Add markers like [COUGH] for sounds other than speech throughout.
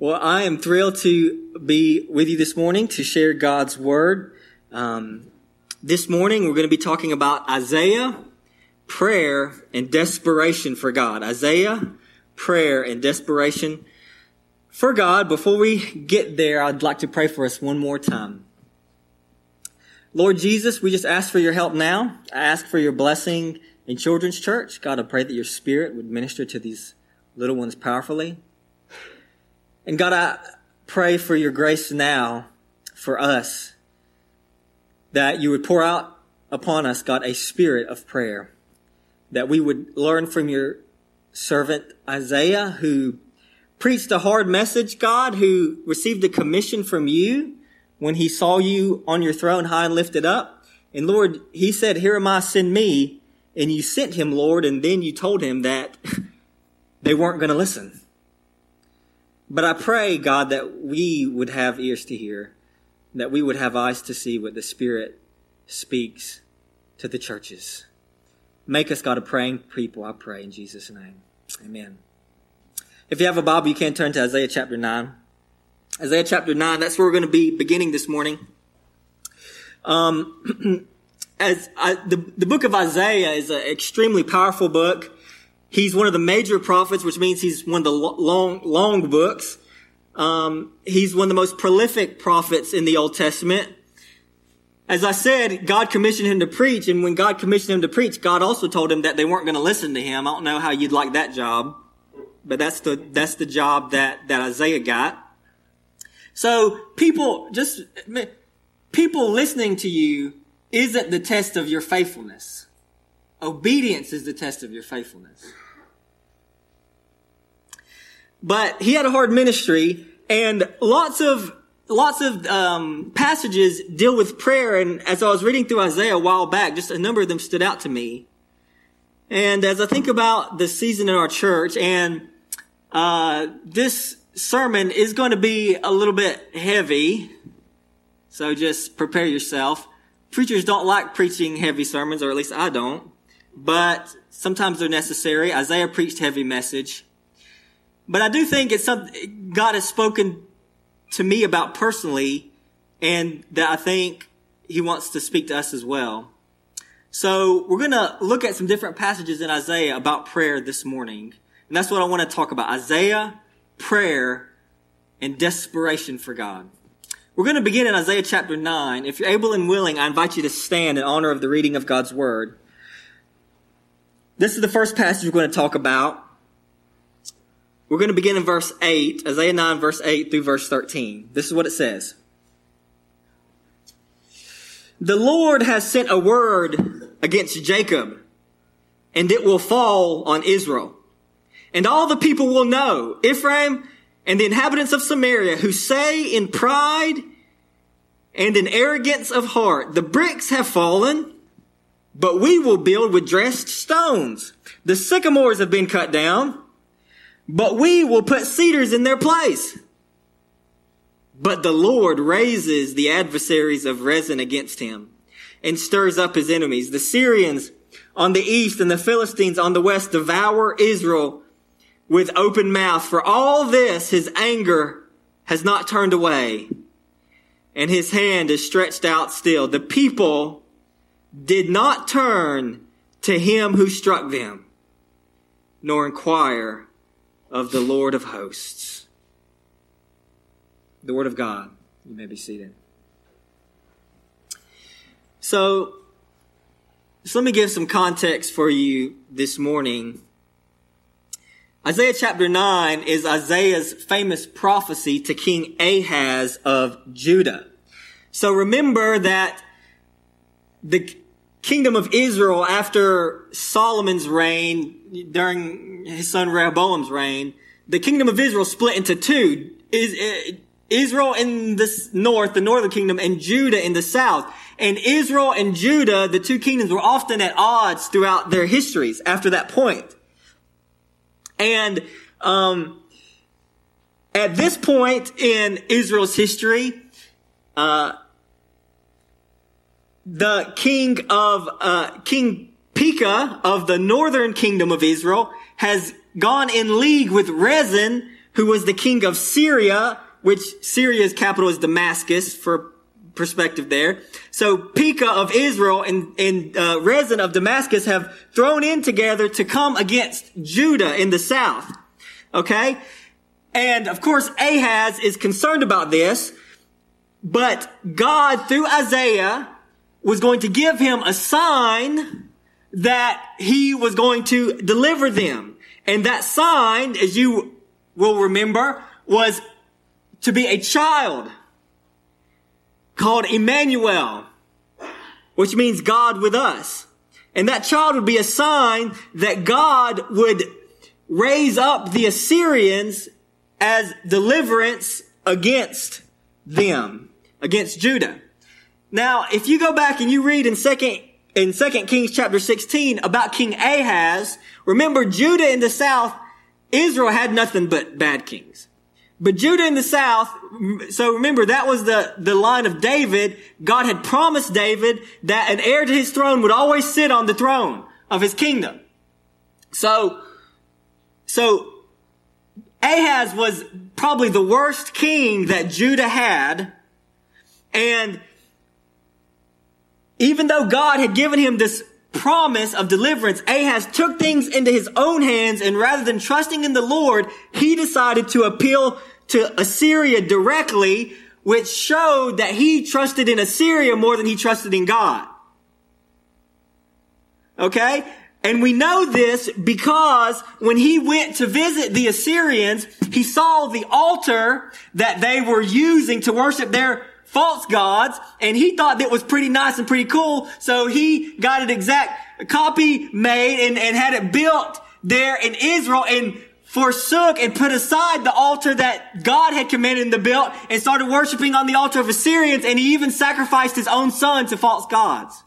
Well, I am thrilled to be with you this morning to share God's Word. Um, this morning, we're going to be talking about Isaiah, prayer, and desperation for God. Isaiah, prayer, and desperation for God. Before we get there, I'd like to pray for us one more time. Lord Jesus, we just ask for your help now. I ask for your blessing in Children's Church. God, I pray that your Spirit would minister to these little ones powerfully. And God, I pray for your grace now for us that you would pour out upon us, God, a spirit of prayer, that we would learn from your servant Isaiah, who preached a hard message, God, who received a commission from you when he saw you on your throne high and lifted up. And Lord, he said, Here am I, send me. And you sent him, Lord, and then you told him that [LAUGHS] they weren't going to listen. But I pray, God, that we would have ears to hear, that we would have eyes to see what the Spirit speaks to the churches. Make us, God, a praying people, I pray in Jesus' name. Amen. If you have a Bible, you can turn to Isaiah chapter 9. Isaiah chapter 9, that's where we're going to be beginning this morning. Um, [CLEARS THROAT] as I, the, the book of Isaiah is an extremely powerful book. He's one of the major prophets, which means he's one of the long, long books. Um, he's one of the most prolific prophets in the Old Testament. As I said, God commissioned him to preach, and when God commissioned him to preach, God also told him that they weren't going to listen to him. I don't know how you'd like that job, but that's the that's the job that that Isaiah got. So people just people listening to you isn't the test of your faithfulness. Obedience is the test of your faithfulness. But he had a hard ministry and lots of lots of um, passages deal with prayer. And as I was reading through Isaiah a while back, just a number of them stood out to me. And as I think about the season in our church, and uh, this sermon is going to be a little bit heavy, so just prepare yourself. Preachers don't like preaching heavy sermons, or at least I don't, but sometimes they're necessary. Isaiah preached heavy message. But I do think it's something God has spoken to me about personally and that I think he wants to speak to us as well. So we're going to look at some different passages in Isaiah about prayer this morning. And that's what I want to talk about. Isaiah, prayer, and desperation for God. We're going to begin in Isaiah chapter 9. If you're able and willing, I invite you to stand in honor of the reading of God's word. This is the first passage we're going to talk about. We're going to begin in verse 8, Isaiah 9, verse 8 through verse 13. This is what it says. The Lord has sent a word against Jacob, and it will fall on Israel. And all the people will know, Ephraim and the inhabitants of Samaria, who say in pride and in arrogance of heart, the bricks have fallen, but we will build with dressed stones. The sycamores have been cut down but we will put cedars in their place. But the Lord raises the adversaries of Rezin against him and stirs up his enemies. The Syrians on the east and the Philistines on the west devour Israel with open mouth. For all this, his anger has not turned away and his hand is stretched out still. The people did not turn to him who struck them, nor inquire of the Lord of hosts. The Word of God. You may be seated. So, so let me give some context for you this morning. Isaiah chapter 9 is Isaiah's famous prophecy to King Ahaz of Judah. So remember that the kingdom of Israel after Solomon's reign, during his son Rehoboam's reign, the kingdom of Israel split into two. Is uh, Israel in the north, the northern kingdom, and Judah in the south. And Israel and Judah, the two kingdoms, were often at odds throughout their histories after that point. And um, at this point in Israel's history, uh, the king of uh, King Pekah of the northern kingdom of Israel has gone in league with Rezin, who was the king of Syria, which Syria's capital is Damascus for perspective there. So Pekah of Israel and, and uh, Rezin of Damascus have thrown in together to come against Judah in the south. Okay? And of course, Ahaz is concerned about this, but God, through Isaiah, was going to give him a sign that he was going to deliver them. And that sign, as you will remember, was to be a child called Emmanuel, which means God with us. And that child would be a sign that God would raise up the Assyrians as deliverance against them, against Judah. Now, if you go back and you read in second in 2 Kings chapter 16 about King Ahaz, remember Judah in the south, Israel had nothing but bad kings. But Judah in the south, so remember that was the, the line of David. God had promised David that an heir to his throne would always sit on the throne of his kingdom. So, so Ahaz was probably the worst king that Judah had. And even though God had given him this promise of deliverance, Ahaz took things into his own hands and rather than trusting in the Lord, he decided to appeal to Assyria directly, which showed that he trusted in Assyria more than he trusted in God. Okay? And we know this because when he went to visit the Assyrians, he saw the altar that they were using to worship their false gods, and he thought that was pretty nice and pretty cool, so he got an exact copy made and, and had it built there in Israel and forsook and put aside the altar that God had commanded him to build and started worshiping on the altar of Assyrians, and he even sacrificed his own son to false gods.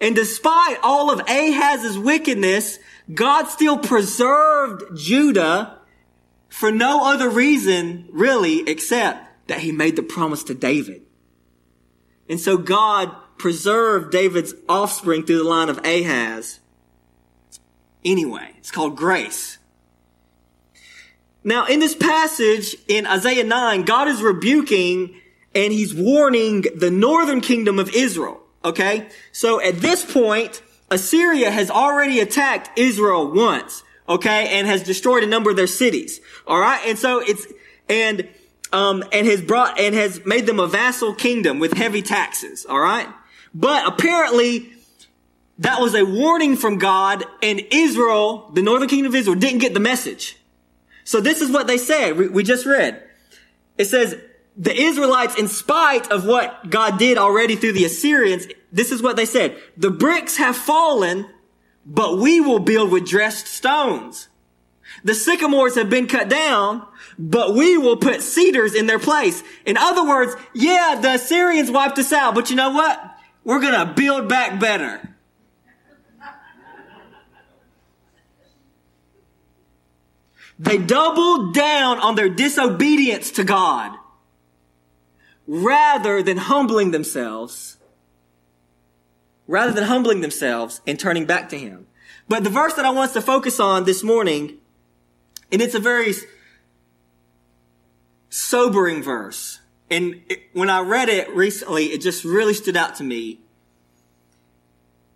And despite all of Ahaz's wickedness, God still preserved Judah for no other reason, really, except that he made the promise to David. And so God preserved David's offspring through the line of Ahaz. Anyway, it's called grace. Now, in this passage in Isaiah 9, God is rebuking and he's warning the northern kingdom of Israel. Okay? So at this point, Assyria has already attacked Israel once. Okay? And has destroyed a number of their cities. Alright? And so it's, and, um, and has brought, and has made them a vassal kingdom with heavy taxes. Alright? But apparently, that was a warning from God and Israel, the northern kingdom of Israel, didn't get the message. So this is what they said. We just read. It says, the Israelites, in spite of what God did already through the Assyrians, this is what they said. The bricks have fallen, but we will build with dressed stones. The sycamores have been cut down, but we will put cedars in their place. In other words, yeah, the Assyrians wiped us out, but you know what? We're gonna build back better. They doubled down on their disobedience to God rather than humbling themselves, rather than humbling themselves and turning back to Him. But the verse that I want us to focus on this morning, and it's a very sobering verse. And it, when I read it recently, it just really stood out to me.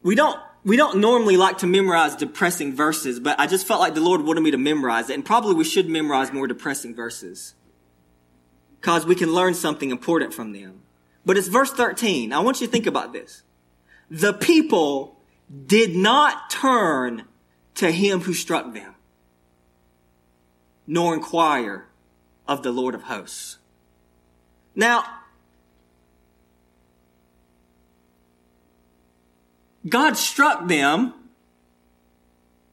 We don't, we don't normally like to memorize depressing verses, but I just felt like the Lord wanted me to memorize it. And probably we should memorize more depressing verses because we can learn something important from them. But it's verse 13. I want you to think about this. The people did not turn to him who struck them, nor inquire of the Lord of hosts. Now, God struck them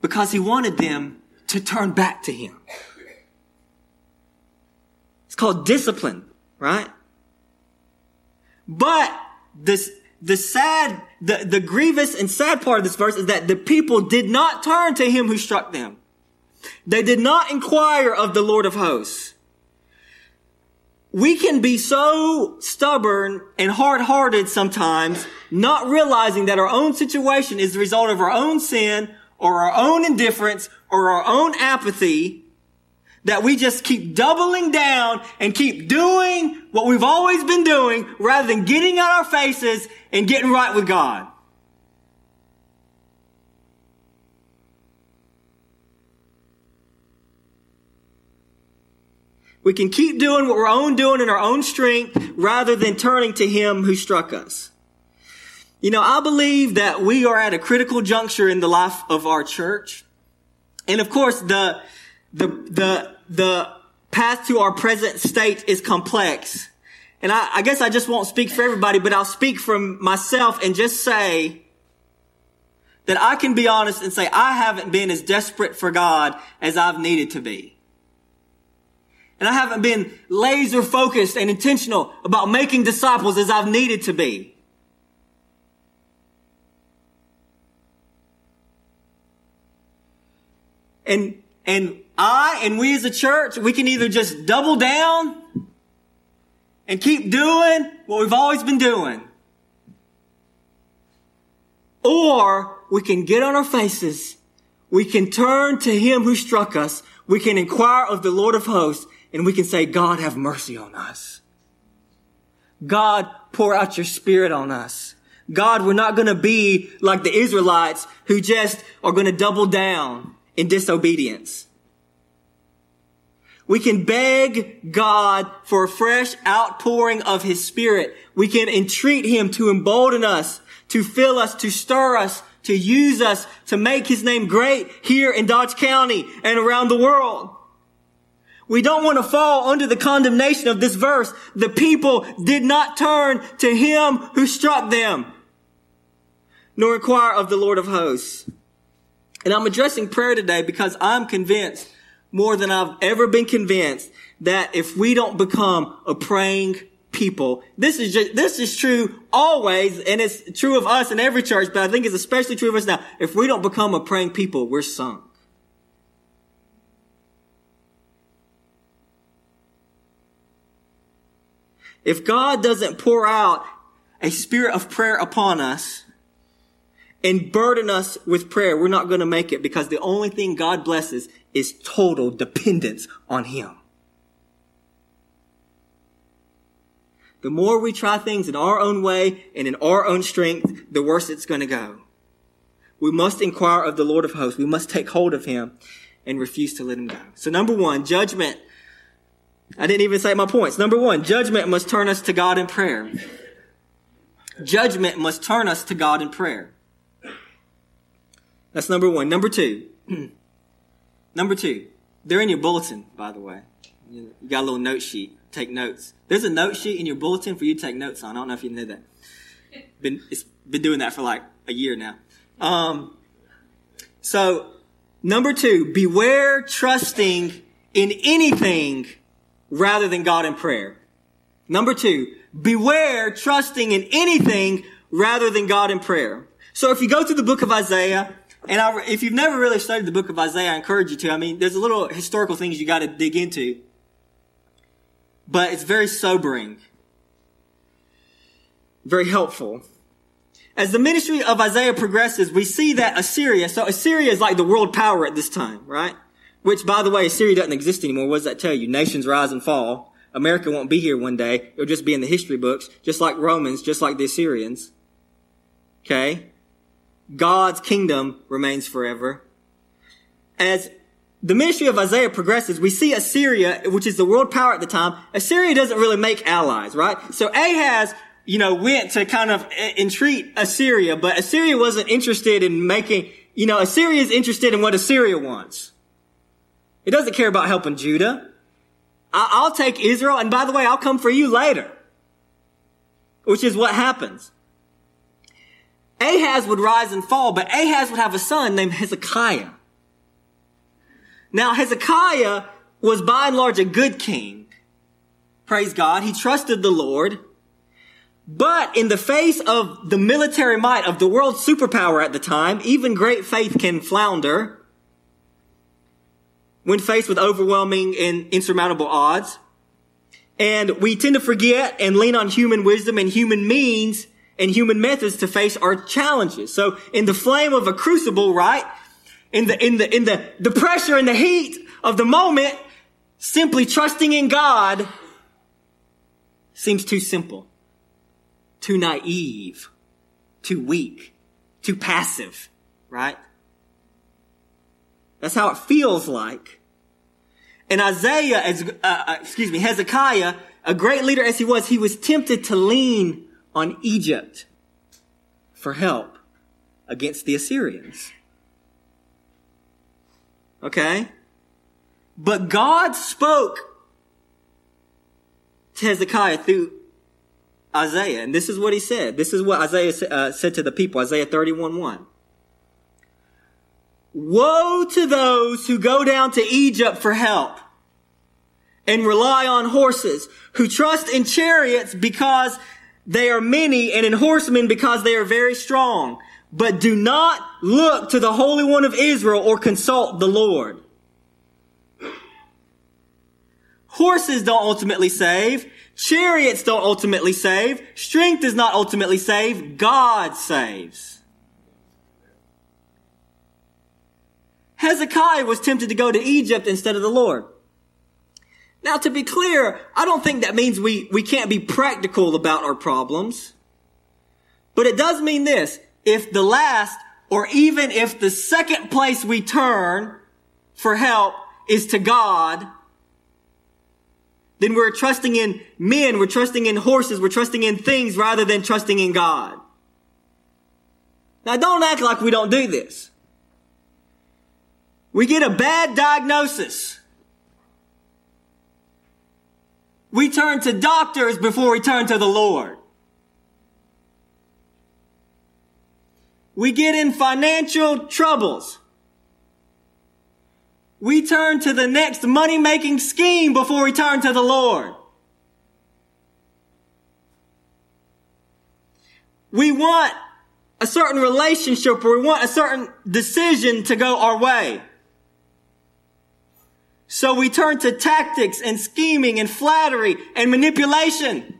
because he wanted them to turn back to him It's called discipline, right? But this, the sad, the, the grievous and sad part of this verse is that the people did not turn to him who struck them. They did not inquire of the Lord of hosts. We can be so stubborn and hard-hearted sometimes, not realizing that our own situation is the result of our own sin or our own indifference or our own apathy that we just keep doubling down and keep doing what we've always been doing rather than getting on our faces and getting right with God. We can keep doing what we're own doing in our own strength rather than turning to Him who struck us. You know, I believe that we are at a critical juncture in the life of our church. And of course, the, the, the, the path to our present state is complex. And I, I guess I just won't speak for everybody, but I'll speak from myself and just say that I can be honest and say I haven't been as desperate for God as I've needed to be. And I haven't been laser focused and intentional about making disciples as I've needed to be. And, and I and we as a church, we can either just double down and keep doing what we've always been doing. Or we can get on our faces. We can turn to him who struck us. We can inquire of the Lord of hosts and we can say, God, have mercy on us. God, pour out your spirit on us. God, we're not going to be like the Israelites who just are going to double down in disobedience. We can beg God for a fresh outpouring of His Spirit. We can entreat Him to embolden us, to fill us, to stir us, to use us, to make His name great here in Dodge County and around the world. We don't want to fall under the condemnation of this verse. The people did not turn to him who struck them, nor inquire of the Lord of hosts. And I'm addressing prayer today because I'm convinced more than I've ever been convinced that if we don't become a praying people, this is just, this is true always, and it's true of us in every church, but I think it's especially true of us now. If we don't become a praying people, we're sunk. If God doesn't pour out a spirit of prayer upon us and burden us with prayer, we're not going to make it because the only thing God blesses is total dependence on Him. The more we try things in our own way and in our own strength, the worse it's going to go. We must inquire of the Lord of hosts. We must take hold of Him and refuse to let Him go. So number one, judgment I didn't even say my points. Number one, judgment must turn us to God in prayer. Judgment must turn us to God in prayer. That's number one. Number two. [CLEARS THROAT] number two. They're in your bulletin, by the way. You got a little note sheet. Take notes. There's a note sheet in your bulletin for you to take notes on. I don't know if you know that. [LAUGHS] Been, it's been doing that for like a year now. Um, so, number two, beware trusting in anything rather than God in prayer. Number two, beware trusting in anything rather than God in prayer. So if you go to the book of Isaiah, and I, if you've never really studied the book of Isaiah, I encourage you to. I mean, there's a little historical things you got to dig into, but it's very sobering, very helpful. As the ministry of Isaiah progresses, we see that Assyria, so Assyria is like the world power at this time, right? Which, by the way, Assyria doesn't exist anymore. What does that tell you? Nations rise and fall. America won't be here one day. It'll just be in the history books, just like Romans, just like the Assyrians. Okay? God's kingdom remains forever. As the ministry of Isaiah progresses, we see Assyria, which is the world power at the time. Assyria doesn't really make allies, right? So Ahaz, you know, went to kind of entreat Assyria, but Assyria wasn't interested in making, you know, Assyria is interested in what Assyria wants. It doesn't care about helping Judah. I'll take Israel, and by the way, I'll come for you later. Which is what happens. Ahaz would rise and fall, but Ahaz would have a son named Hezekiah. Now, Hezekiah was by and large a good king. Praise God. He trusted the Lord. But in the face of the military might of the world superpower at the time, even great faith can flounder when faced with overwhelming and insurmountable odds. And we tend to forget and lean on human wisdom and human means and human methods to face our challenges. So in the flame of a crucible, right? in the, in the, in the, the pressure and the heat of the moment, simply trusting in God seems too simple, too naive, too weak, too passive, right? That's how it feels like. And Isaiah, as, uh, uh, excuse me, Hezekiah, a great leader as he was, he was tempted to lean on Egypt for help against the Assyrians. Okay? But God spoke to Hezekiah through Isaiah. And this is what he said. This is what Isaiah uh, said to the people. Isaiah 31 1. Woe to those who go down to Egypt for help and rely on horses, who trust in chariots because they are many and in horsemen because they are very strong, but do not look to the Holy One of Israel or consult the Lord. Horses don't ultimately save. Chariots don't ultimately save. Strength does not ultimately save. God saves. Hezekiah was tempted to go to Egypt instead of the Lord. Now, to be clear, I don't think that means we, we can't be practical about our problems. But it does mean this. If the last, or even if the second place we turn for help is to God, then we're trusting in men, we're trusting in horses, we're trusting in things rather than trusting in God. Now don't act like we don't do this. We get a bad diagnosis. We turn to doctors before we turn to the Lord. We get in financial troubles. We turn to the next money making scheme before we turn to the Lord. We want a certain relationship or we want a certain decision to go our way. So we turn to tactics and scheming and flattery and manipulation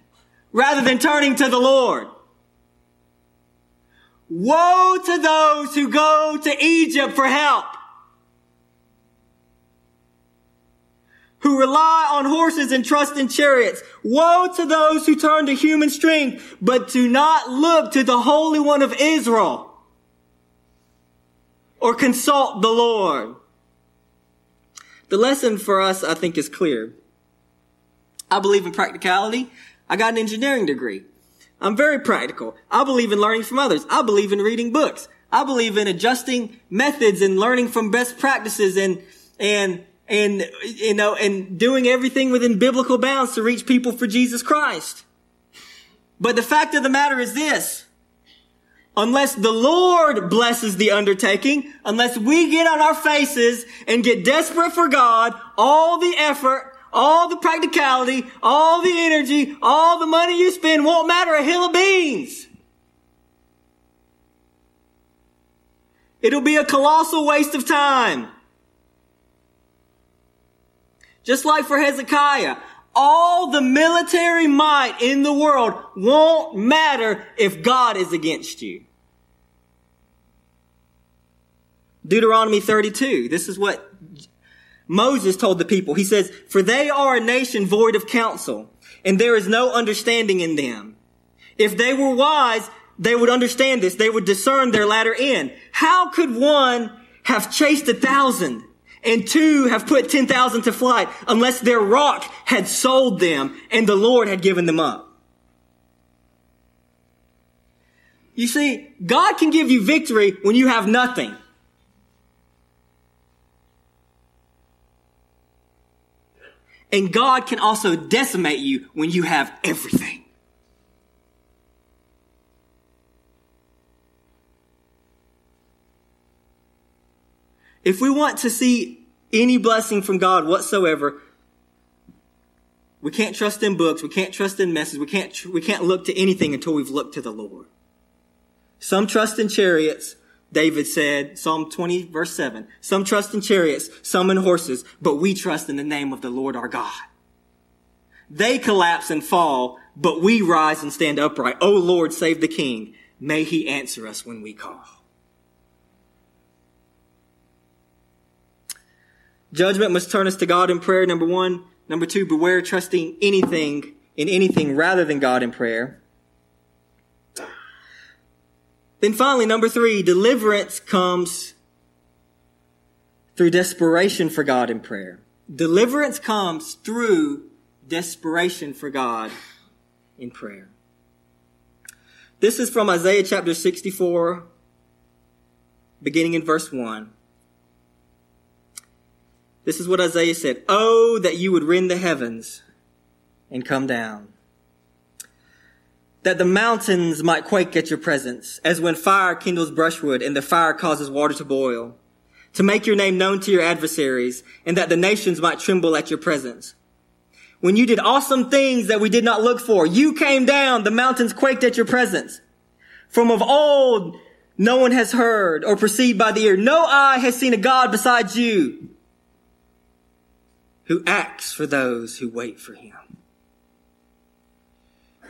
rather than turning to the Lord. Woe to those who go to Egypt for help, who rely on horses and trust in chariots. Woe to those who turn to human strength, but do not look to the Holy One of Israel or consult the Lord. The lesson for us, I think, is clear. I believe in practicality. I got an engineering degree. I'm very practical. I believe in learning from others. I believe in reading books. I believe in adjusting methods and learning from best practices and, and, and, you know, and doing everything within biblical bounds to reach people for Jesus Christ. But the fact of the matter is this unless the Lord blesses the undertaking, unless we get on our faces and get desperate for God, all the effort, all the practicality, all the energy, all the money you spend won't matter a hill of beans. It'll be a colossal waste of time. Just like for Hezekiah, all the military might in the world won't matter if God is against you. Deuteronomy 32. This is what Moses told the people. He says, For they are a nation void of counsel, and there is no understanding in them. If they were wise, they would understand this. They would discern their latter end. How could one have chased a thousand and two have put 10,000 to flight unless their rock had sold them and the Lord had given them up? You see, God can give you victory when you have nothing. And God can also decimate you when you have everything. If we want to see any blessing from God whatsoever, we can't trust in books. We can't trust in messages. We can't, we can't look to anything until we've looked to the Lord. Some trust in chariots. David said, Psalm 20 verse 7, some trust in chariots, some in horses, but we trust in the name of the Lord our God. They collapse and fall, but we rise and stand upright. O Lord, save the King. May he answer us when we call. Judgment must turn us to God in prayer, number one. Number two, beware trusting anything in anything rather than God in prayer. Then finally, number three, deliverance comes through desperation for God in prayer. Deliverance comes through desperation for God in prayer. This is from Isaiah chapter 64, beginning in verse 1. This is what Isaiah said Oh, that you would rend the heavens and come down. That the mountains might quake at your presence, as when fire kindles brushwood and the fire causes water to boil. To make your name known to your adversaries, and that the nations might tremble at your presence. When you did awesome things that we did not look for, you came down, the mountains quaked at your presence. From of old, no one has heard or perceived by the ear. No eye has seen a God besides you who acts for those who wait for him.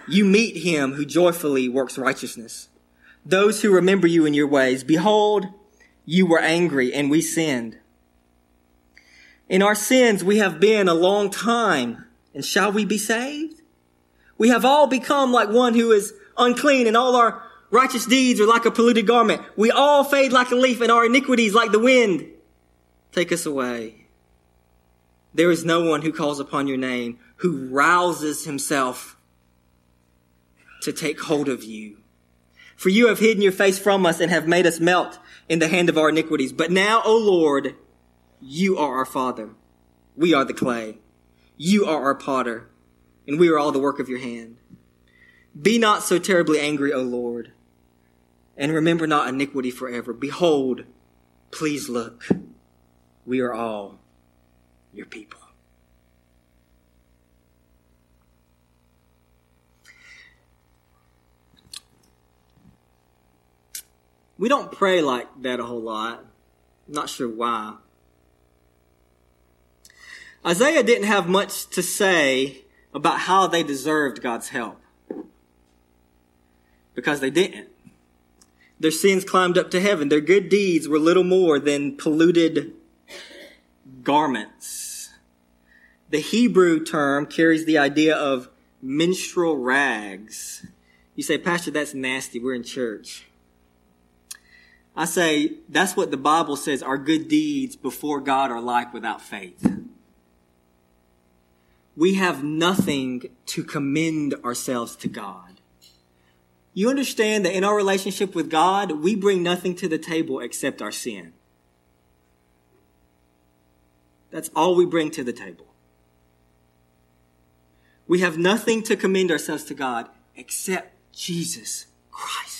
You meet him who joyfully works righteousness. Those who remember you in your ways. Behold, you were angry and we sinned. In our sins, we have been a long time. And shall we be saved? We have all become like one who is unclean and all our righteous deeds are like a polluted garment. We all fade like a leaf and our iniquities like the wind. Take us away. There is no one who calls upon your name, who rouses himself to take hold of you. For you have hidden your face from us and have made us melt in the hand of our iniquities. But now, O Lord, you are our Father. We are the clay. You are our potter, and we are all the work of your hand. Be not so terribly angry, O Lord, and remember not iniquity forever. Behold, please look. We are all your people. We don't pray like that a whole lot. I'm not sure why. Isaiah didn't have much to say about how they deserved God's help. Because they didn't. Their sins climbed up to heaven. Their good deeds were little more than polluted garments. The Hebrew term carries the idea of menstrual rags. You say, Pastor, that's nasty. We're in church. I say, that's what the Bible says our good deeds before God are like without faith. We have nothing to commend ourselves to God. You understand that in our relationship with God, we bring nothing to the table except our sin. That's all we bring to the table. We have nothing to commend ourselves to God except Jesus Christ.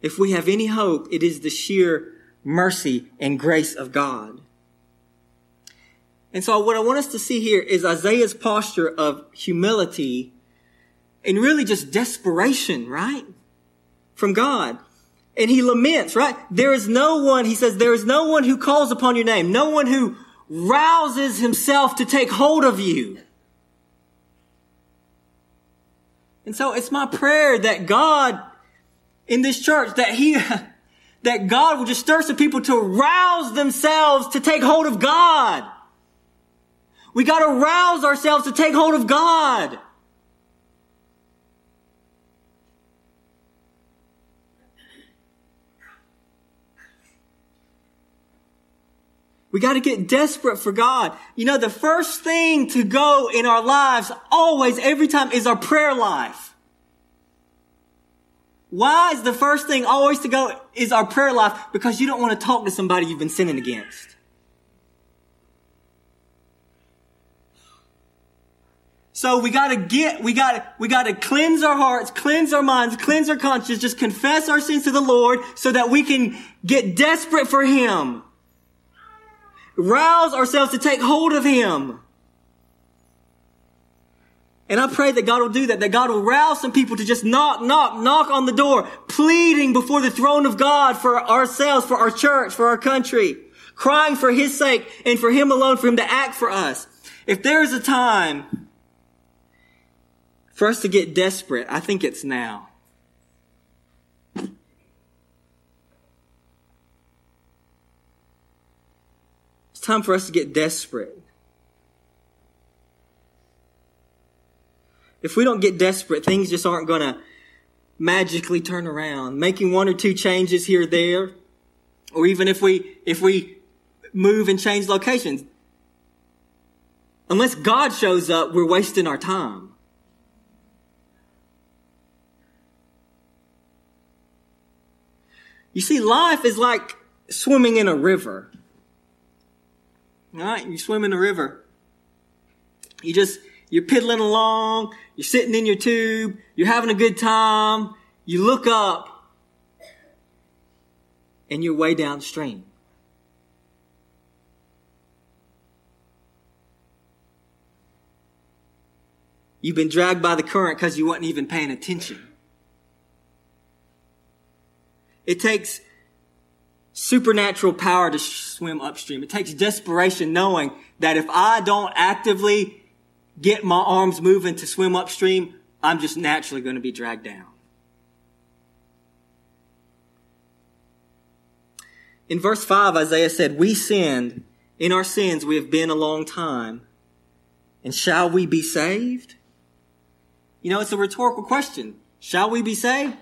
If we have any hope, it is the sheer mercy and grace of God. And so what I want us to see here is Isaiah's posture of humility and really just desperation, right? From God. And he laments, right? There is no one, he says, there is no one who calls upon your name, no one who rouses himself to take hold of you. And so it's my prayer that God in this church, that he, [LAUGHS] that God will just stir some people to rouse themselves to take hold of God. We got to rouse ourselves to take hold of God. We got to get desperate for God. You know, the first thing to go in our lives, always, every time, is our prayer life. Why is the first thing always to go is our prayer life? Because you don't want to talk to somebody you've been sinning against. So we gotta get, we gotta, we gotta cleanse our hearts, cleanse our minds, cleanse our conscience, just confess our sins to the Lord so that we can get desperate for Him. Rouse ourselves to take hold of Him. And I pray that God will do that, that God will rouse some people to just knock, knock, knock on the door, pleading before the throne of God for ourselves, for our church, for our country, crying for His sake and for Him alone, for Him to act for us. If there is a time for us to get desperate, I think it's now. It's time for us to get desperate. If we don't get desperate, things just aren't going to magically turn around. Making one or two changes here or there, or even if we, if we move and change locations, unless God shows up, we're wasting our time. You see, life is like swimming in a river. All right, you swim in a river. You just, you're piddling along, you're sitting in your tube, you're having a good time, you look up, and you're way downstream. You've been dragged by the current because you weren't even paying attention. It takes supernatural power to swim upstream. It takes desperation knowing that if I don't actively get my arms moving to swim upstream, I'm just naturally going to be dragged down. In verse 5, Isaiah said, We sinned. In our sins we have been a long time. And shall we be saved? You know, it's a rhetorical question. Shall we be saved?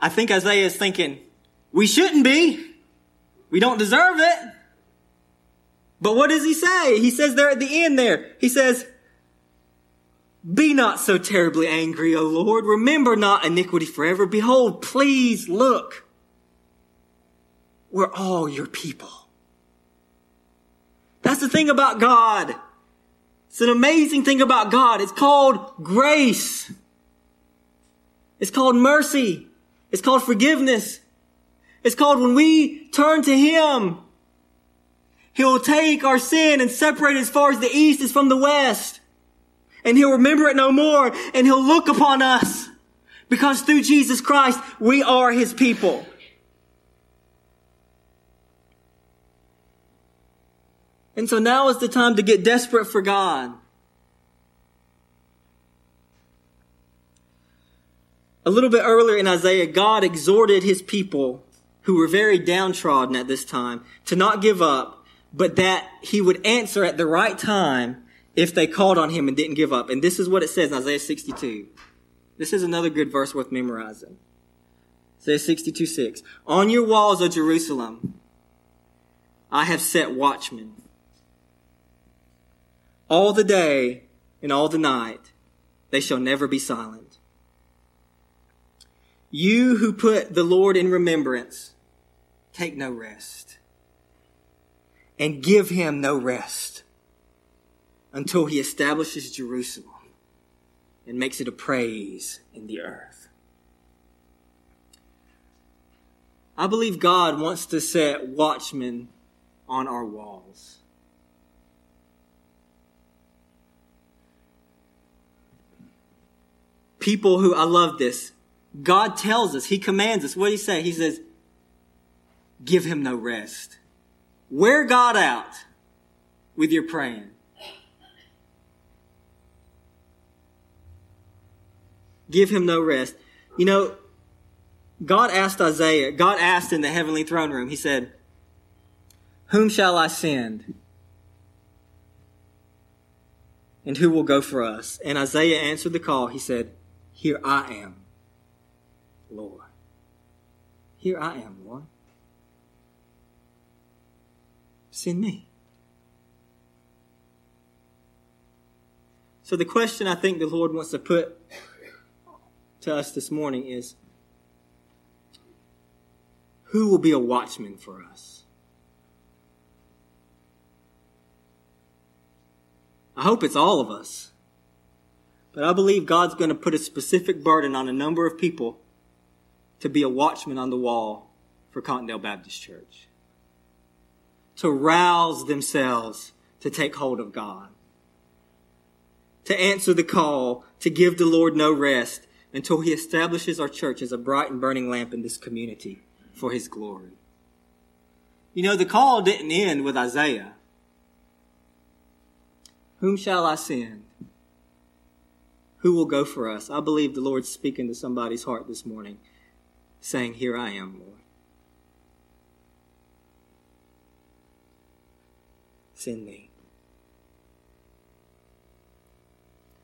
I think Isaiah is thinking, we shouldn't be. We don't deserve it. But what does he say? He says there at the end there, he says, be not so terribly angry, O Lord. Remember not iniquity forever. Behold, please look. We're all your people. That's the thing about God. It's an amazing thing about God. It's called grace. It's called mercy. It's called forgiveness. It's called when we turn to Him. He'll take our sin and separate it as far as the east is from the west. And He'll remember it no more and He'll look upon us. Because through Jesus Christ, we are His people. And so now is the time to get desperate for God. A little bit earlier in Isaiah, God exhorted his people who were very downtrodden at this time to not give up, but that he would answer at the right time if they called on him and didn't give up. And this is what it says in Isaiah 62. This is another good verse worth memorizing. Isaiah 62 6. On your walls, O Jerusalem, I have set watchmen. All the day and all the night, they shall never be silent. You who put the Lord in remembrance, take no rest. And give him no rest until he establishes Jerusalem and makes it a praise in the earth. I believe God wants to set watchmen on our walls. People who, I love this, God tells us, He commands us. What did He say? He says, give Him no rest. Wear God out with your praying. Give Him no rest. You know, God asked Isaiah, God asked in the heavenly throne room, He said, Whom shall I send? And who will go for us? And Isaiah answered the call. He said, Here I am. Lord. Here I am, Lord. Send me. So, the question I think the Lord wants to put to us this morning is who will be a watchman for us? I hope it's all of us. But I believe God's going to put a specific burden on a number of people to be a watchman on the wall for Cottondale Baptist Church. To rouse themselves to take hold of God. To answer the call to give the Lord no rest until he establishes our church as a bright and burning lamp in this community for his glory. You know, the call didn't end with Isaiah. Whom shall I send? Who will go for us? I believe the Lord's speaking to somebody's heart this morning saying, Here I am, Lord. send me?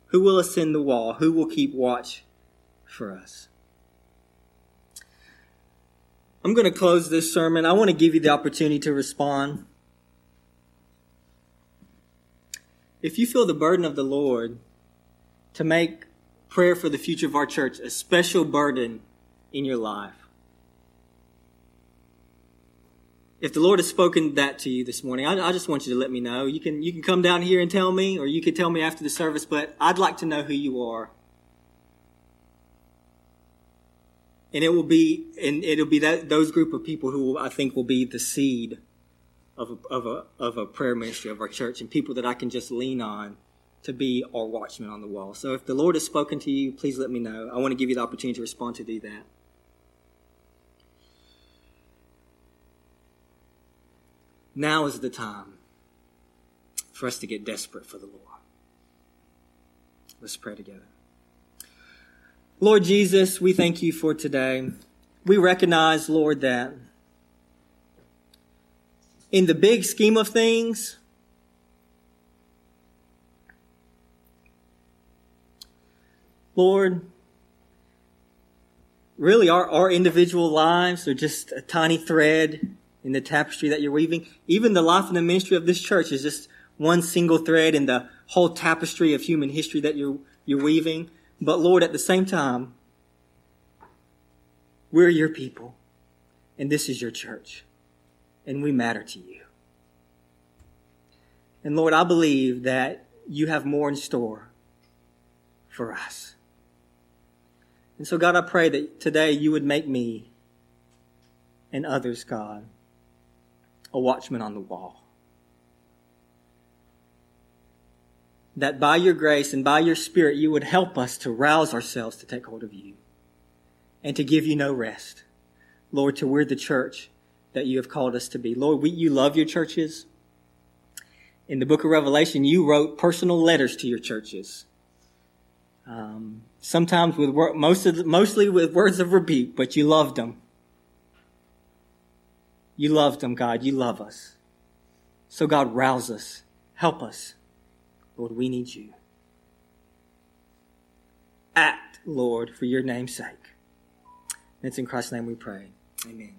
Who will ascend the wall? Who will keep watch for us? I'm going to close this sermon. I want to give you the opportunity to respond. If you feel the burden of the Lord to make prayer for the future of our church a special burden in your life, if the Lord has spoken that to you this morning, I, I, just want you to let me know. You can you can come down here and tell me, or you can tell me after the service. But I'd like to know who you are, and it will be and it'll be that those group of people who I think will be the seed of a, of a of a prayer ministry of our church, and people that I can just lean on to be our watchman on the wall. So if the Lord has spoken to you, please let me know. I want to give you the opportunity to respond to do that. Now is the time for us to get desperate for the Lord. Let's pray together. Lord Jesus, we thank you for today. We recognize, Lord, that in the big scheme of things, Lord, really our, our individual lives are just a tiny thread in the tapestry that you're weaving. Even the life and the ministry of this church is just one single thread in the whole tapestry of human history that you're, you're weaving. But Lord, at the same time, we're your people, and this is your church, and we matter to you. And Lord, I believe that you have more in store for us. And so, God, I pray that today you would make me and others, God, a watchman on the wall. That by your grace and by your spirit, you would help us to rouse ourselves to take hold of you and to give you no rest. Lord, to we're the church that you have called us to be. Lord, we, you love your churches. In the book of Revelation, you wrote personal letters to your churches. Um, sometimes with most of, mostly with words of rebuke, but you loved them. You loved them, God. You love us. So, God, rouse us. Help us. Lord, we need you. Act, Lord, for your name's sake. And it's in Christ's name we pray. Amen.